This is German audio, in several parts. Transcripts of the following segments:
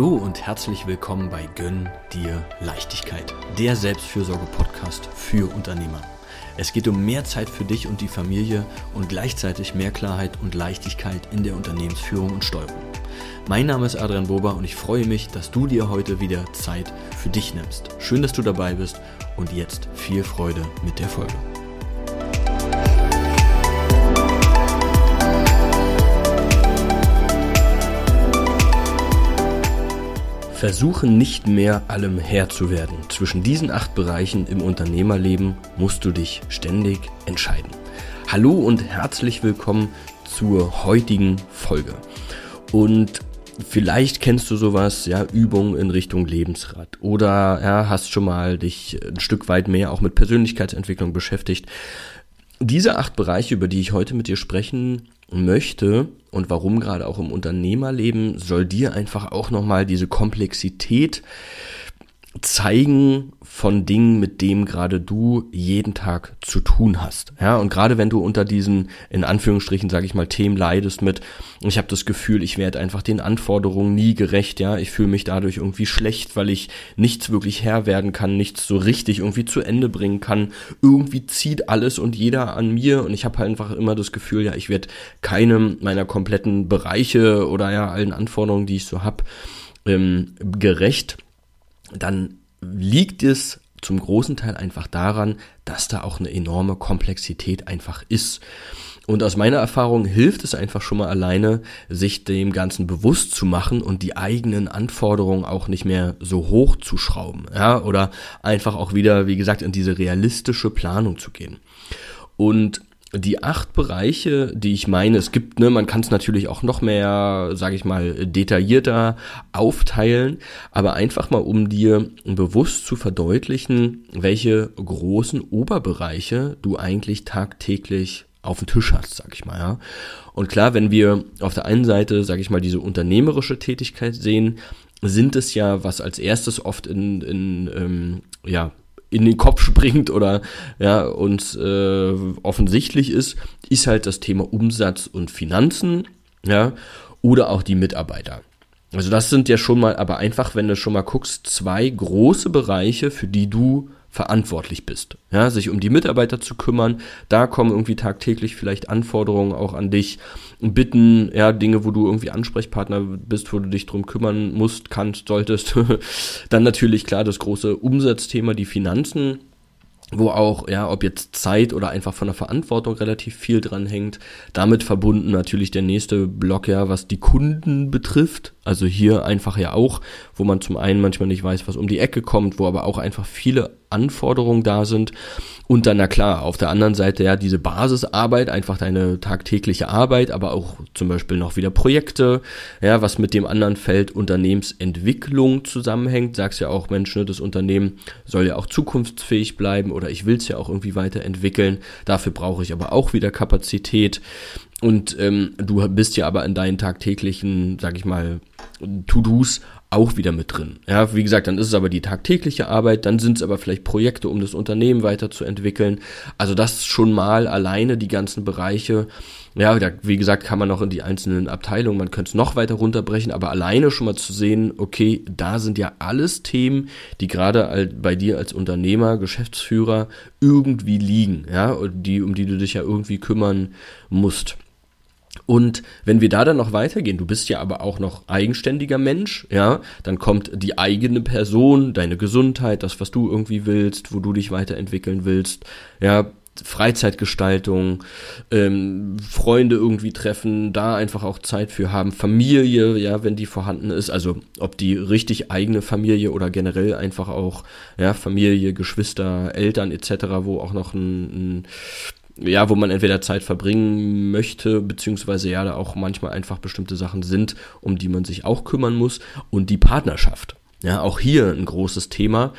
Hallo und herzlich willkommen bei Gönn dir Leichtigkeit, der Selbstfürsorge-Podcast für Unternehmer. Es geht um mehr Zeit für dich und die Familie und gleichzeitig mehr Klarheit und Leichtigkeit in der Unternehmensführung und Steuerung. Mein Name ist Adrian Bober und ich freue mich, dass du dir heute wieder Zeit für dich nimmst. Schön, dass du dabei bist und jetzt viel Freude mit der Folge. Versuche nicht mehr allem Herr zu werden. Zwischen diesen acht Bereichen im Unternehmerleben musst du dich ständig entscheiden. Hallo und herzlich willkommen zur heutigen Folge. Und vielleicht kennst du sowas, ja, Übungen in Richtung Lebensrat oder ja, hast schon mal dich ein Stück weit mehr auch mit Persönlichkeitsentwicklung beschäftigt. Diese acht Bereiche, über die ich heute mit dir sprechen möchte und warum gerade auch im Unternehmerleben, soll dir einfach auch nochmal diese Komplexität zeigen von Dingen, mit dem gerade du jeden Tag zu tun hast. Ja, und gerade wenn du unter diesen, in Anführungsstrichen, sage ich mal, Themen leidest mit, ich habe das Gefühl, ich werde einfach den Anforderungen nie gerecht, ja, ich fühle mich dadurch irgendwie schlecht, weil ich nichts wirklich Herr werden kann, nichts so richtig irgendwie zu Ende bringen kann. Irgendwie zieht alles und jeder an mir und ich habe halt einfach immer das Gefühl, ja, ich werde keinem meiner kompletten Bereiche oder ja allen Anforderungen, die ich so hab, ähm, gerecht dann liegt es zum großen Teil einfach daran, dass da auch eine enorme Komplexität einfach ist. Und aus meiner Erfahrung hilft es einfach schon mal alleine, sich dem Ganzen bewusst zu machen und die eigenen Anforderungen auch nicht mehr so hoch zu schrauben. Ja, oder einfach auch wieder, wie gesagt, in diese realistische Planung zu gehen. Und die acht Bereiche, die ich meine, es gibt, ne, man kann es natürlich auch noch mehr, sage ich mal, detaillierter aufteilen, aber einfach mal, um dir bewusst zu verdeutlichen, welche großen Oberbereiche du eigentlich tagtäglich auf dem Tisch hast, sag ich mal, ja. Und klar, wenn wir auf der einen Seite, sag ich mal, diese unternehmerische Tätigkeit sehen, sind es ja, was als erstes oft in, in ähm, ja, in den Kopf springt oder ja uns äh, offensichtlich ist, ist halt das Thema Umsatz und Finanzen, ja, oder auch die Mitarbeiter. Also das sind ja schon mal, aber einfach, wenn du schon mal guckst, zwei große Bereiche, für die du verantwortlich bist. Ja, sich um die Mitarbeiter zu kümmern. Da kommen irgendwie tagtäglich vielleicht Anforderungen auch an dich, Bitten, ja, Dinge, wo du irgendwie Ansprechpartner bist, wo du dich drum kümmern musst, kannst, solltest. Dann natürlich klar das große Umsatzthema, die Finanzen wo auch, ja, ob jetzt Zeit oder einfach von der Verantwortung relativ viel dran hängt. Damit verbunden natürlich der nächste Block, ja, was die Kunden betrifft. Also hier einfach ja auch, wo man zum einen manchmal nicht weiß, was um die Ecke kommt, wo aber auch einfach viele Anforderungen da sind. Und dann, na klar, auf der anderen Seite ja diese Basisarbeit, einfach deine tagtägliche Arbeit, aber auch zum Beispiel noch wieder Projekte, ja, was mit dem anderen Feld Unternehmensentwicklung zusammenhängt. Sagst ja auch, Mensch, ne, das Unternehmen soll ja auch zukunftsfähig bleiben oder ich will es ja auch irgendwie weiterentwickeln. Dafür brauche ich aber auch wieder Kapazität. Und ähm, du bist ja aber in deinen tagtäglichen, sag ich mal, To-Dos auch wieder mit drin. Ja, wie gesagt, dann ist es aber die tagtägliche Arbeit, dann sind es aber vielleicht Projekte, um das Unternehmen weiterzuentwickeln. Also das schon mal alleine die ganzen Bereiche. Ja, wie gesagt, kann man noch in die einzelnen Abteilungen, man könnte es noch weiter runterbrechen, aber alleine schon mal zu sehen, okay, da sind ja alles Themen, die gerade bei dir als Unternehmer, Geschäftsführer irgendwie liegen, ja, die, um die du dich ja irgendwie kümmern musst. Und wenn wir da dann noch weitergehen, du bist ja aber auch noch eigenständiger Mensch, ja, dann kommt die eigene Person, deine Gesundheit, das, was du irgendwie willst, wo du dich weiterentwickeln willst, ja, Freizeitgestaltung, ähm, Freunde irgendwie treffen, da einfach auch Zeit für haben, Familie, ja, wenn die vorhanden ist, also ob die richtig eigene Familie oder generell einfach auch, ja, Familie, Geschwister, Eltern etc., wo auch noch ein, ein ja, wo man entweder Zeit verbringen möchte, beziehungsweise ja da auch manchmal einfach bestimmte Sachen sind, um die man sich auch kümmern muss. Und die Partnerschaft. Ja, auch hier ein großes Thema.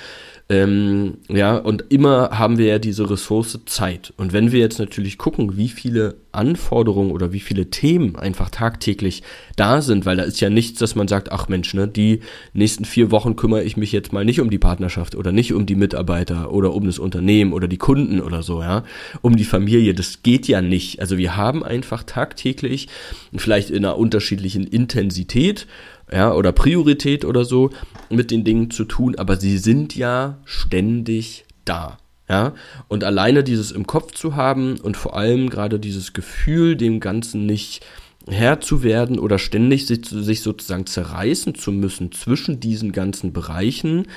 Ähm, ja, und immer haben wir ja diese Ressource Zeit. Und wenn wir jetzt natürlich gucken, wie viele Anforderungen oder wie viele Themen einfach tagtäglich da sind, weil da ist ja nichts, dass man sagt, ach Mensch, ne, die nächsten vier Wochen kümmere ich mich jetzt mal nicht um die Partnerschaft oder nicht um die Mitarbeiter oder um das Unternehmen oder die Kunden oder so, ja, um die Familie. Das geht ja nicht. Also wir haben einfach tagtäglich, vielleicht in einer unterschiedlichen Intensität, ja, oder Priorität oder so mit den Dingen zu tun, aber sie sind ja ständig da. Ja, und alleine dieses im Kopf zu haben und vor allem gerade dieses Gefühl, dem Ganzen nicht Herr zu werden oder ständig sich, sich, sozusagen zerreißen zu müssen zwischen diesen ganzen Bereichen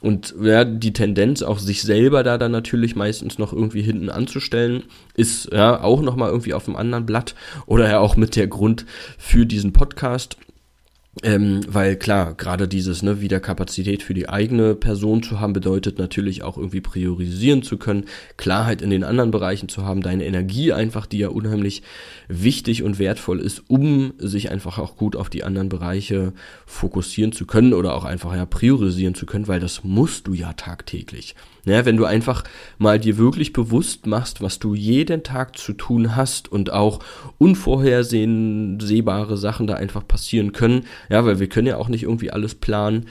und ja, die Tendenz auch sich selber da dann natürlich meistens noch irgendwie hinten anzustellen, ist ja auch nochmal irgendwie auf einem anderen Blatt oder ja auch mit der Grund für diesen Podcast. Ähm, weil klar, gerade dieses, ne, wieder Kapazität für die eigene Person zu haben, bedeutet natürlich auch irgendwie priorisieren zu können, Klarheit in den anderen Bereichen zu haben, deine Energie einfach, die ja unheimlich wichtig und wertvoll ist, um sich einfach auch gut auf die anderen Bereiche fokussieren zu können oder auch einfach ja priorisieren zu können, weil das musst du ja tagtäglich. Ja, wenn du einfach mal dir wirklich bewusst machst, was du jeden Tag zu tun hast und auch unvorhersehbare Sachen da einfach passieren können, ja, weil wir können ja auch nicht irgendwie alles planen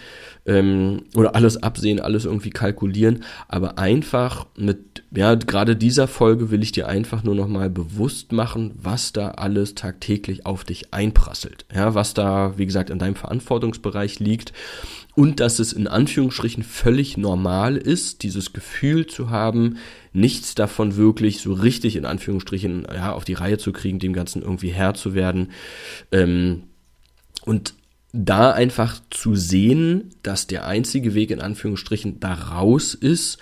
ähm, oder alles absehen, alles irgendwie kalkulieren, aber einfach mit, ja, gerade dieser Folge will ich dir einfach nur nochmal bewusst machen, was da alles tagtäglich auf dich einprasselt, ja, was da, wie gesagt, in deinem Verantwortungsbereich liegt. Und dass es in Anführungsstrichen völlig normal ist, dieses Gefühl zu haben, nichts davon wirklich so richtig in Anführungsstrichen ja, auf die Reihe zu kriegen, dem Ganzen irgendwie Herr zu werden. Ähm, und da einfach zu sehen, dass der einzige Weg in Anführungsstrichen da raus ist,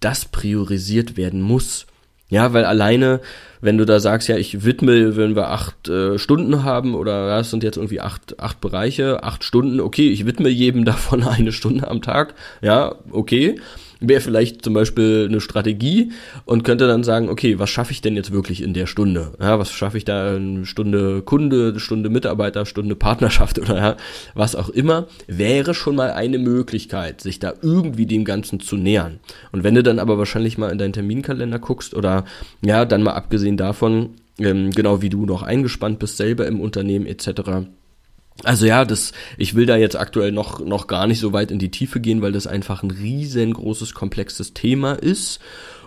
das priorisiert werden muss. Ja, weil alleine, wenn du da sagst, ja, ich widme, wenn wir acht äh, Stunden haben oder ja, es sind jetzt irgendwie acht, acht Bereiche, acht Stunden, okay, ich widme jedem davon eine Stunde am Tag, ja, okay wäre vielleicht zum Beispiel eine Strategie und könnte dann sagen, okay, was schaffe ich denn jetzt wirklich in der Stunde? Ja, was schaffe ich da? Eine Stunde Kunde, Stunde Mitarbeiter, Stunde Partnerschaft oder ja, was auch immer, wäre schon mal eine Möglichkeit, sich da irgendwie dem Ganzen zu nähern. Und wenn du dann aber wahrscheinlich mal in deinen Terminkalender guckst oder ja, dann mal abgesehen davon, ähm, genau wie du noch eingespannt bist selber im Unternehmen etc., also ja, das, ich will da jetzt aktuell noch, noch gar nicht so weit in die Tiefe gehen, weil das einfach ein riesengroßes, komplexes Thema ist.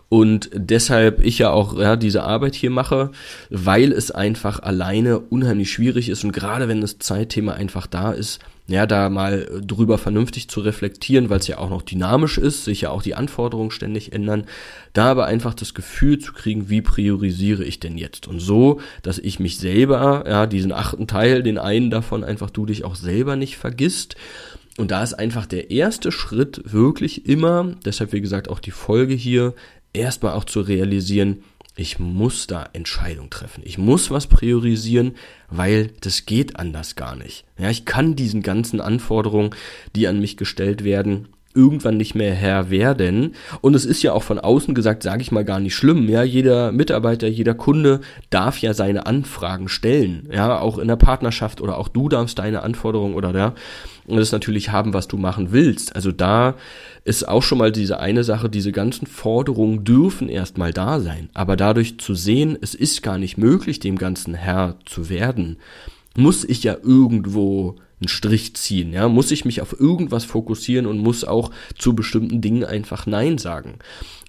Und deshalb ich ja auch ja, diese Arbeit hier mache, weil es einfach alleine unheimlich schwierig ist und gerade wenn das Zeitthema einfach da ist, ja, da mal drüber vernünftig zu reflektieren, weil es ja auch noch dynamisch ist, sich ja auch die Anforderungen ständig ändern, da aber einfach das Gefühl zu kriegen, wie priorisiere ich denn jetzt? Und so, dass ich mich selber, ja, diesen achten Teil, den einen davon einfach du dich auch selber nicht vergisst. Und da ist einfach der erste Schritt wirklich immer, deshalb wie gesagt auch die Folge hier, erstmal auch zu realisieren, ich muss da Entscheidungen treffen. Ich muss was priorisieren, weil das geht anders gar nicht. Ja, ich kann diesen ganzen Anforderungen, die an mich gestellt werden, irgendwann nicht mehr Herr werden. Und es ist ja auch von außen gesagt, sage ich mal, gar nicht schlimm. Ja, jeder Mitarbeiter, jeder Kunde darf ja seine Anfragen stellen. Ja, auch in der Partnerschaft oder auch du darfst deine Anforderungen oder ja, das natürlich haben, was du machen willst. Also da ist auch schon mal diese eine Sache, diese ganzen Forderungen dürfen erstmal da sein. Aber dadurch zu sehen, es ist gar nicht möglich, dem ganzen Herr zu werden, muss ich ja irgendwo einen Strich ziehen, ja, muss ich mich auf irgendwas fokussieren und muss auch zu bestimmten Dingen einfach Nein sagen.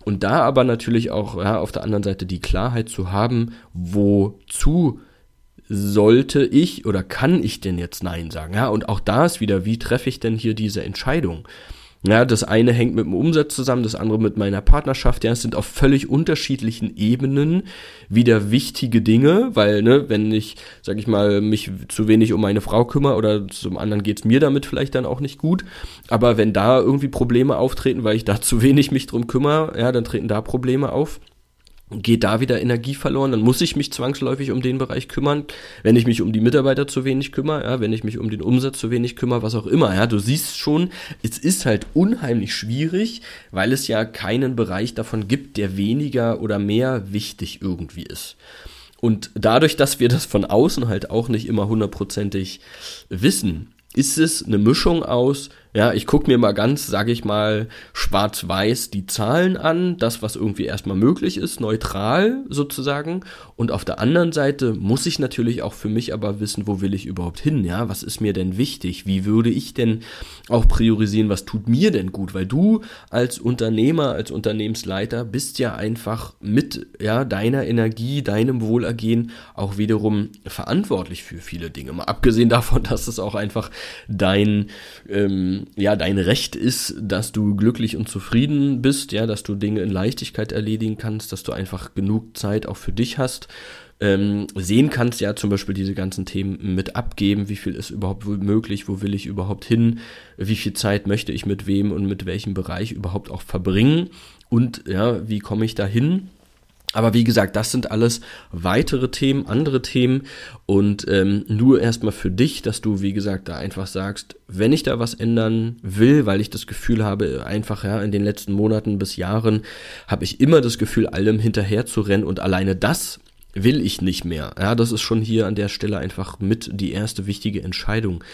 Und da aber natürlich auch ja, auf der anderen Seite die Klarheit zu haben, wozu sollte ich oder kann ich denn jetzt Nein sagen? Ja, und auch da ist wieder, wie treffe ich denn hier diese Entscheidung? Ja, das eine hängt mit dem Umsatz zusammen, das andere mit meiner Partnerschaft. Ja, es sind auf völlig unterschiedlichen Ebenen wieder wichtige Dinge, weil, ne, wenn ich, sag ich mal, mich zu wenig um meine Frau kümmere oder zum anderen geht's mir damit vielleicht dann auch nicht gut. Aber wenn da irgendwie Probleme auftreten, weil ich da zu wenig mich drum kümmere, ja, dann treten da Probleme auf geht da wieder Energie verloren, dann muss ich mich zwangsläufig um den Bereich kümmern, wenn ich mich um die Mitarbeiter zu wenig kümmere, ja, wenn ich mich um den Umsatz zu wenig kümmere, was auch immer, ja, du siehst schon, es ist halt unheimlich schwierig, weil es ja keinen Bereich davon gibt, der weniger oder mehr wichtig irgendwie ist. Und dadurch, dass wir das von außen halt auch nicht immer hundertprozentig wissen, ist es eine Mischung aus, Ja, ich gucke mir mal ganz, sage ich mal, schwarz-weiß die Zahlen an, das, was irgendwie erstmal möglich ist, neutral sozusagen. Und auf der anderen Seite muss ich natürlich auch für mich aber wissen, wo will ich überhaupt hin, ja? Was ist mir denn wichtig? Wie würde ich denn auch priorisieren, was tut mir denn gut? Weil du als Unternehmer, als Unternehmensleiter bist ja einfach mit, ja, deiner Energie, deinem Wohlergehen auch wiederum verantwortlich für viele Dinge. Mal abgesehen davon, dass es auch einfach dein, ähm, ja, dein Recht ist, dass du glücklich und zufrieden bist, ja, dass du Dinge in Leichtigkeit erledigen kannst, dass du einfach genug Zeit auch für dich hast, ähm, sehen kannst, ja, zum Beispiel diese ganzen Themen mit abgeben, wie viel ist überhaupt möglich, wo will ich überhaupt hin, wie viel Zeit möchte ich mit wem und mit welchem Bereich überhaupt auch verbringen und ja, wie komme ich da hin? Aber wie gesagt, das sind alles weitere Themen, andere Themen und ähm, nur erstmal für dich, dass du, wie gesagt, da einfach sagst, wenn ich da was ändern will, weil ich das Gefühl habe, einfach ja, in den letzten Monaten bis Jahren habe ich immer das Gefühl, allem hinterher zu rennen und alleine das will ich nicht mehr. Ja, das ist schon hier an der Stelle einfach mit die erste wichtige Entscheidung.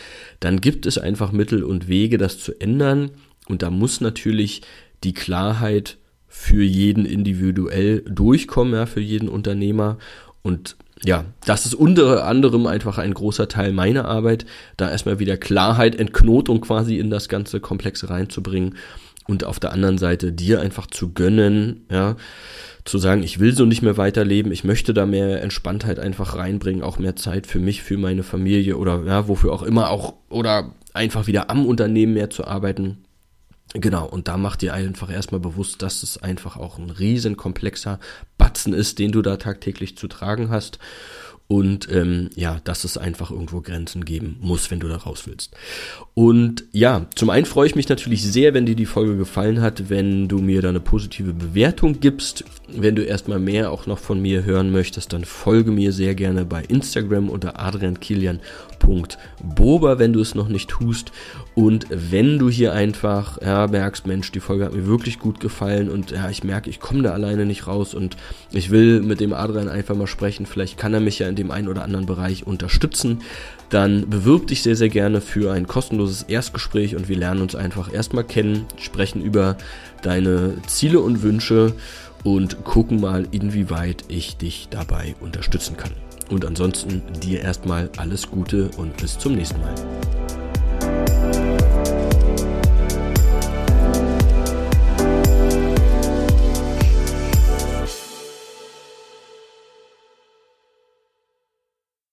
Dann gibt es einfach Mittel und Wege, das zu ändern und da muss natürlich die Klarheit für jeden individuell durchkommen, ja, für jeden Unternehmer. Und ja, das ist unter anderem einfach ein großer Teil meiner Arbeit, da erstmal wieder Klarheit, Entknotung quasi in das ganze Komplexe reinzubringen und auf der anderen Seite dir einfach zu gönnen, ja, zu sagen, ich will so nicht mehr weiterleben, ich möchte da mehr Entspanntheit einfach reinbringen, auch mehr Zeit für mich, für meine Familie oder ja, wofür auch immer auch oder einfach wieder am Unternehmen mehr zu arbeiten. Genau, und da macht dir einfach erstmal bewusst, dass es einfach auch ein riesen komplexer Batzen ist, den du da tagtäglich zu tragen hast. Und ähm, ja, dass es einfach irgendwo Grenzen geben muss, wenn du da raus willst. Und ja, zum einen freue ich mich natürlich sehr, wenn dir die Folge gefallen hat, wenn du mir da eine positive Bewertung gibst. Wenn du erstmal mehr auch noch von mir hören möchtest, dann folge mir sehr gerne bei Instagram unter adriankilian.bober, wenn du es noch nicht tust. Und wenn du hier einfach ja, merkst, Mensch, die Folge hat mir wirklich gut gefallen und ja, ich merke, ich komme da alleine nicht raus und ich will mit dem Adrian einfach mal sprechen, vielleicht kann er mich ja in dem einen oder anderen Bereich unterstützen, dann bewirb dich sehr, sehr gerne für ein kostenloses Erstgespräch und wir lernen uns einfach erstmal kennen, sprechen über deine Ziele und Wünsche und gucken mal, inwieweit ich dich dabei unterstützen kann. Und ansonsten dir erstmal alles Gute und bis zum nächsten Mal.